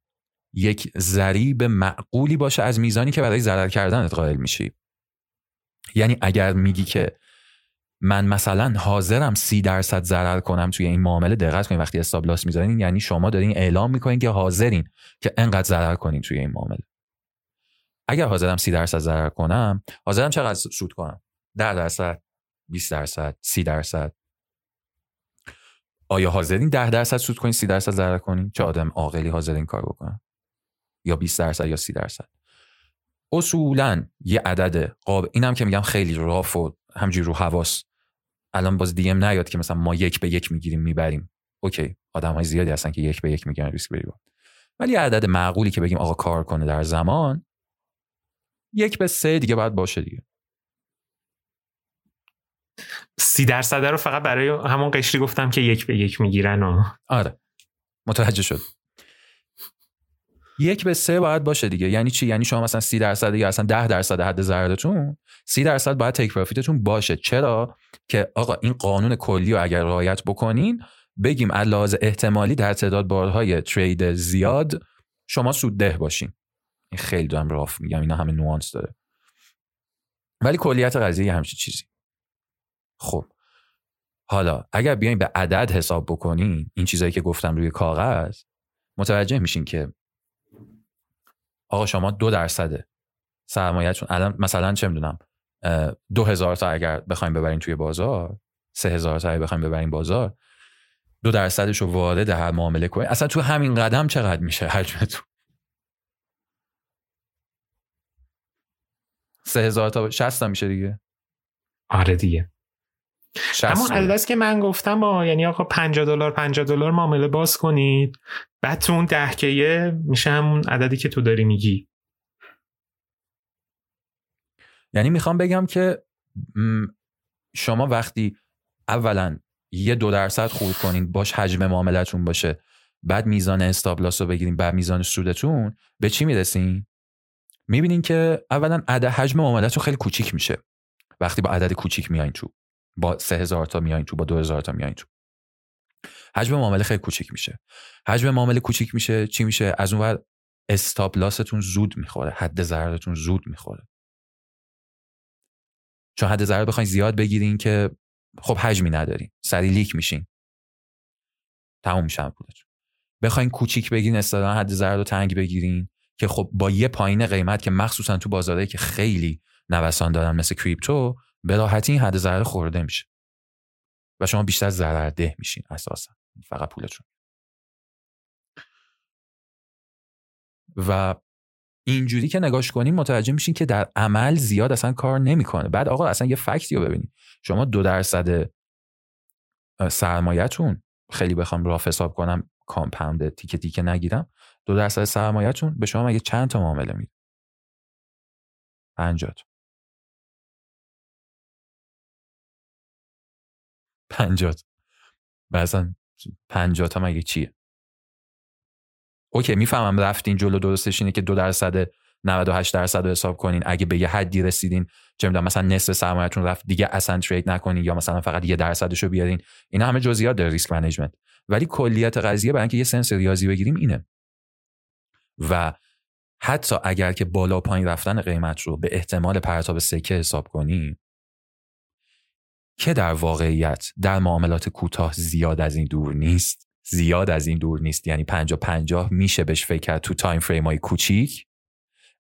یک ضریب معقولی باشه از میزانی که برای ضرر کردنت قائل میشی. یعنی اگر میگی که من مثلا حاضرم سی درصد ضرر کنم توی این معامله دقت کنید وقتی استاب لاس می‌ذارین یعنی شما دارین اعلام می‌کنین که حاضرین که انقدر ضرر کنین توی این معامله. اگر حاضرم سی درصد ضرر کنم حاضرم چقدر سود کنم؟ ده درصد 20 درصد سی درصد. آیا حاضرین ده درصد سود کنین سی درصد ضرر کنین چه آدم عاقلی حاضر این کار بکنن یا 20 درصد یا سی درصد؟ اصولا یه عدد قاب اینم که میگم خیلی راف و همجوری رو حواس. الان باز دیم نیاد که مثلا ما یک به یک می‌گیریم می‌بریم. اوکی آدم های زیادی هستن که یک به یک می‌گیرن ریسک بری ولی عدد معقولی که بگیم آقا کار کنه در زمان یک به سه دیگه باید باشه دیگه. سی درصد رو فقط برای همون قشری گفتم که یک به یک می‌گیرن آره. متوجه شد. یک به سه باید باشه دیگه. یعنی چی؟ یعنی شما مثلا سی درصد یا اصلا ده درصد حد ضررتون سی درصد باید تیک پروفیتتون باشه. چرا؟ که آقا این قانون کلی رو اگر رعایت بکنین بگیم علاوه احتمالی در تعداد بارهای ترید زیاد شما سود ده باشین. این خیلی دارم راف میگم اینا همه نوانس داره. ولی کلیت قضیه همچین چیزی. خب. حالا اگر بیایم به عدد حساب بکنین این چیزایی که گفتم روی کاغذ متوجه میشین که آقا شما دو درصده سرمایهتون الان مثلا چه می‌دونم دو هزار تا اگر بخوایم ببرین توی بازار سه هزار تا اگر بخوایم ببرین بازار دو درصدش رو وارد هر معامله کنین. اصلا تو همین قدم چقدر میشه حجمتون؟ سه هزار تا 60 تا میشه دیگه؟ آره دیگه. همون عدد که من گفتم با یعنی آقا 50 دلار 50 دلار معامله باز کنید. بعد تو اون دهکیه میشه همون عددی که تو داری میگی. یعنی می‌خوام بگم که شما وقتی اولا یه دو درصد خورد کنین باش حجم معاملتون باشه بعد میزان استابلاس رو بگیرین بعد میزان سودتون به چی می‌رسین؟ می‌بینین که اولا عدد حجم معاملتون خیلی کوچیک میشه. وقتی با عدد کوچیک میایین تو. با سه هزار تا میایین تو با دو هزار تا میایین تو حجم معامله خیلی کوچیک میشه. حجم معامله کوچیک میشه چی میشه؟ از اون ور استاپ لاستون زود می‌خوره حد ضررتون زود می‌خوره. چون حد ضرر بخواین زیاد بگیرین که خب حجمی ندارین سری لیک میشین. تموم میشن پولتون. بخواین کوچیک بگیرین اصطلاحا حد ضرر رو تنگ بگیرین که خب با یه پایین قیمت که مخصوصا تو بازارهایی که خیلی نوسان دارن مثل کریپتو به راحتی این حد ضرر خورده میشه. و شما بیشتر ضرر ده میشین اساسا. فقط پولتون. و اینجوری که نگاش کنین متوجه میشین که در عمل زیاد اصلا کار نمی‌کنه. بعد آقا اصلا یه فکتی رو ببینید. شما دو درصد سرمایهتون خیلی بخوام راف حساب کنم کامپاند تیکه تیکه نگیرم دو درصد سرمایهتون به شما مگه چند تا معامله میده؟ پنجات پنجات اصلا پنجات هم مگه چیه؟ okay می‌فهمم رفتین جلو درستش اینه که دو درصد 98 درصد رو حساب کنین. اگه به یه حدی رسیدین چه می‌دونم مثلا نصف سرمایه‌تون رفت دیگه اصلا trade نکنین یا مثلا فقط یه درصدش رو بیارین. اینا همه جزئیات داره risk management. ولی کلیت قضیه برای اینکه یه sense ریاضی بگیریم اینه. و حتی اگر که بالا پایین رفتن قیمت رو به احتمال پرتاب سکه حساب کنیم که در واقعیت در معاملات کوتاه زیاد از این دور نیست. زیاد از این دور نیست. یعنی 50 50 میشه بهش فکر کرد تو تایم فریم های کوچیک.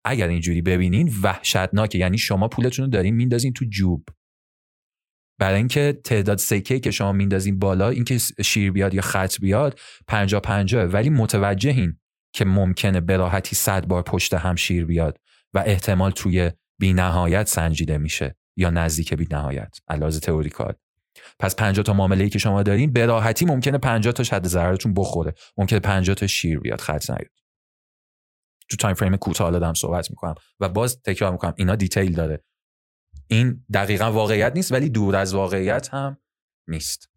اگر اینجوری ببینین وحشتناکه. یعنی شما پولتون رو دارین میندازین تو جوب. برای اینکه تعداد سکه که شما میندازین بالا اینکه شیر بیاد یا خط بیاد 50 50 ولی متوجهین که ممکنه به راحتی 100 بار پشت هم شیر بیاد و احتمال توی بینهایت سنجیده میشه. یا نزدیک بینهایت علاوه theoretical پس 50 تا معامله که شما دارین به راحتی ممکنه 50 تا حد ضررتون بخوره. ممکنه 50 تا شیر بیاد خط نیاد. تو time frame کوتاه دارم صحبت می‌کنم. و باز تکرار می‌کنم اینا detail داره. این دقیقا واقعیت نیست ولی دور از واقعیت هم نیست.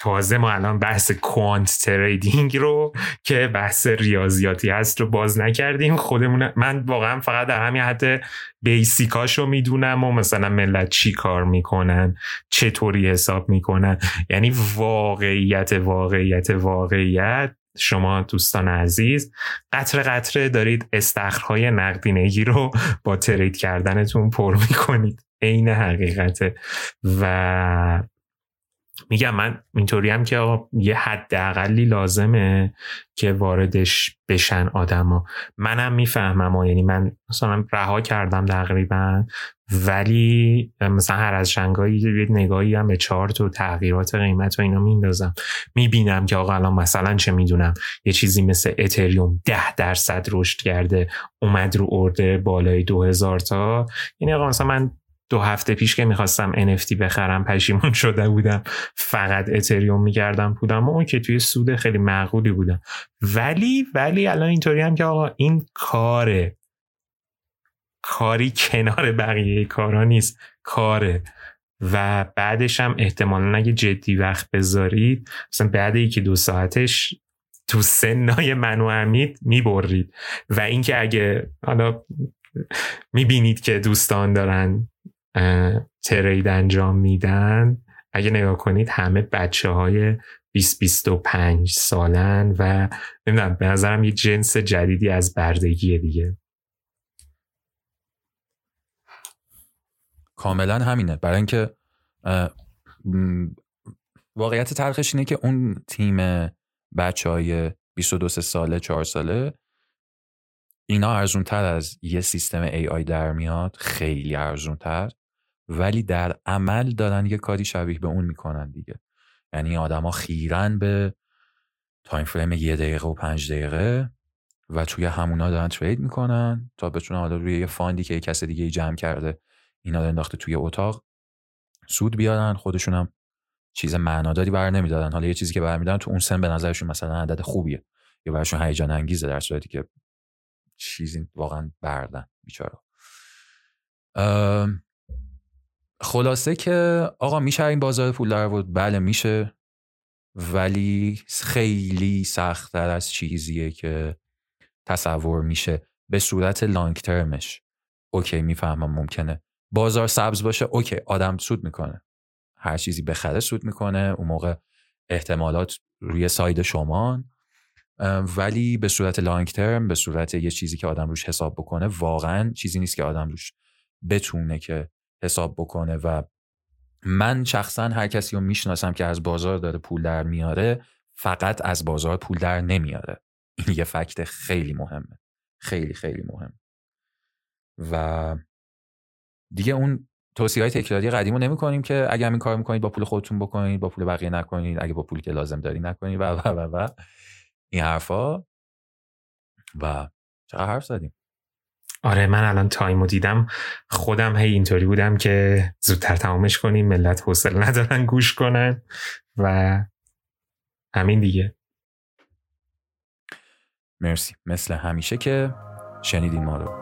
تازه ما الان بحث quant trading رو که بحث ریاضیاتی هست رو باز نکردیم. خودمون من واقعا فقط در همین حد بیسیکاش رو می‌دونم و مثلا ملت چی کار می‌کنن چطوری حساب می‌کنن. یعنی واقعیت واقعیت واقعیت. شما دوستان عزیز قطر قطره دارید استخرهای نقدینگی رو با ترید کردنتون پر می‌کنید. عین حقیقته. و میگم من اینطوری هم که یه حد اقلی لازمه که واردش بشن آدما. منم می‌فهمم یعنی من مثلا رها کردم تقریبا ولی مثلا هر از شنگایی یه نگاهی هم به چارت و تغییرات قیمت و اینا میندازم می‌بینم که آقا الان مثلا چه می‌دونم یه چیزی مثل اتریوم ده درصد رشد کرده اومد رو ارده بالای دو هزار تا. یعنی آقا مثلا من دو هفته پیش که می‌خواستم NFT بخرم پشیمون شده بودم. فقط اتریوم میگردم بودم و اون که توی سود خیلی معقولی بودم ولی ولی الان اینطوری هم که آقا این کاره. کاری کنار بقیه کارا نیست کاره. و بعدش هم احتمالا اگه جدی وقت بذارید مثلا بعد یکی دو ساعتش تو سنای من و امید می‌برید. و اینکه اگه حالا می‌بینید که دوستان دارن ترید انجام میدن. اگه نگاه کنید همه بچه های 20-25 سالن و نمی‌دونم به نظرم یه جنس جدیدی از بردگی دیگه. کاملا همینه. برای اینکه واقعیت تلخش اینه که اون تیم بچه های 22 ساله 4 ساله اینا ارزون تر از یه سیستم AI در میاد. خیلی ارزون تر ولی در عمل دارن یه کاری شبیه به اون می‌کنن دیگه. یعنی آدما خیرن به time frame یه دقیقه و پنج دقیقه و توی همونا دارن trade می‌کنن تا بتونن حالا روی یه fund ی که یه کس دیگه جمع کرده اینا رو انداخته توی اتاق سود بیارن خودشون هم چیز معناداری بر نمی‌دادن حالا یه چیزی که برمیدارن تو اون سن به نظرشون مثلا عدد خوبیه. یا براشون هیجان انگیزه در صورتی که چیزی واقعا بردن بیچاره خلاصه که آقا میشه این بازار پول درآورد بله میشه. ولی خیلی سختتر از چیزیه که تصور میشه. به صورت long term ش okay می‌فهمم ممکنه. بازار سبز باشه okay آدم سود می‌کنه. هر چیزی بخره سود می‌کنه. اون موقع احتمالات روی side شما ولی به صورت لانگ ترم به صورت یه چیزی که آدم روش حساب بکنه واقعا چیزی نیست که آدم روش بتونه که حساب بکنه و من شخصا هر کسی رو می‌شناسم که از بازار داره پول در میاره فقط از بازار پول در نمیاره. این یه فکت خیلی مهمه. خیلی خیلی مهم. و دیگه اون توصیه های تکراری قدیم رو نمی کنیم که اگر این کار می‌کنید با پول خودتون بکنید با پول بقیه نکنید اگه با پولی که لازم داری نکنید و و و و. این حرفا. و چقدر حرف زدیم؟ آره من الان تایمو دیدم. خودم هی اینطوری بودم که زودتر تمامش کنیم ملت حوصله ندارن گوش کنن و همین دیگه. مرسی. مثل همیشه که شنیدین ما رو.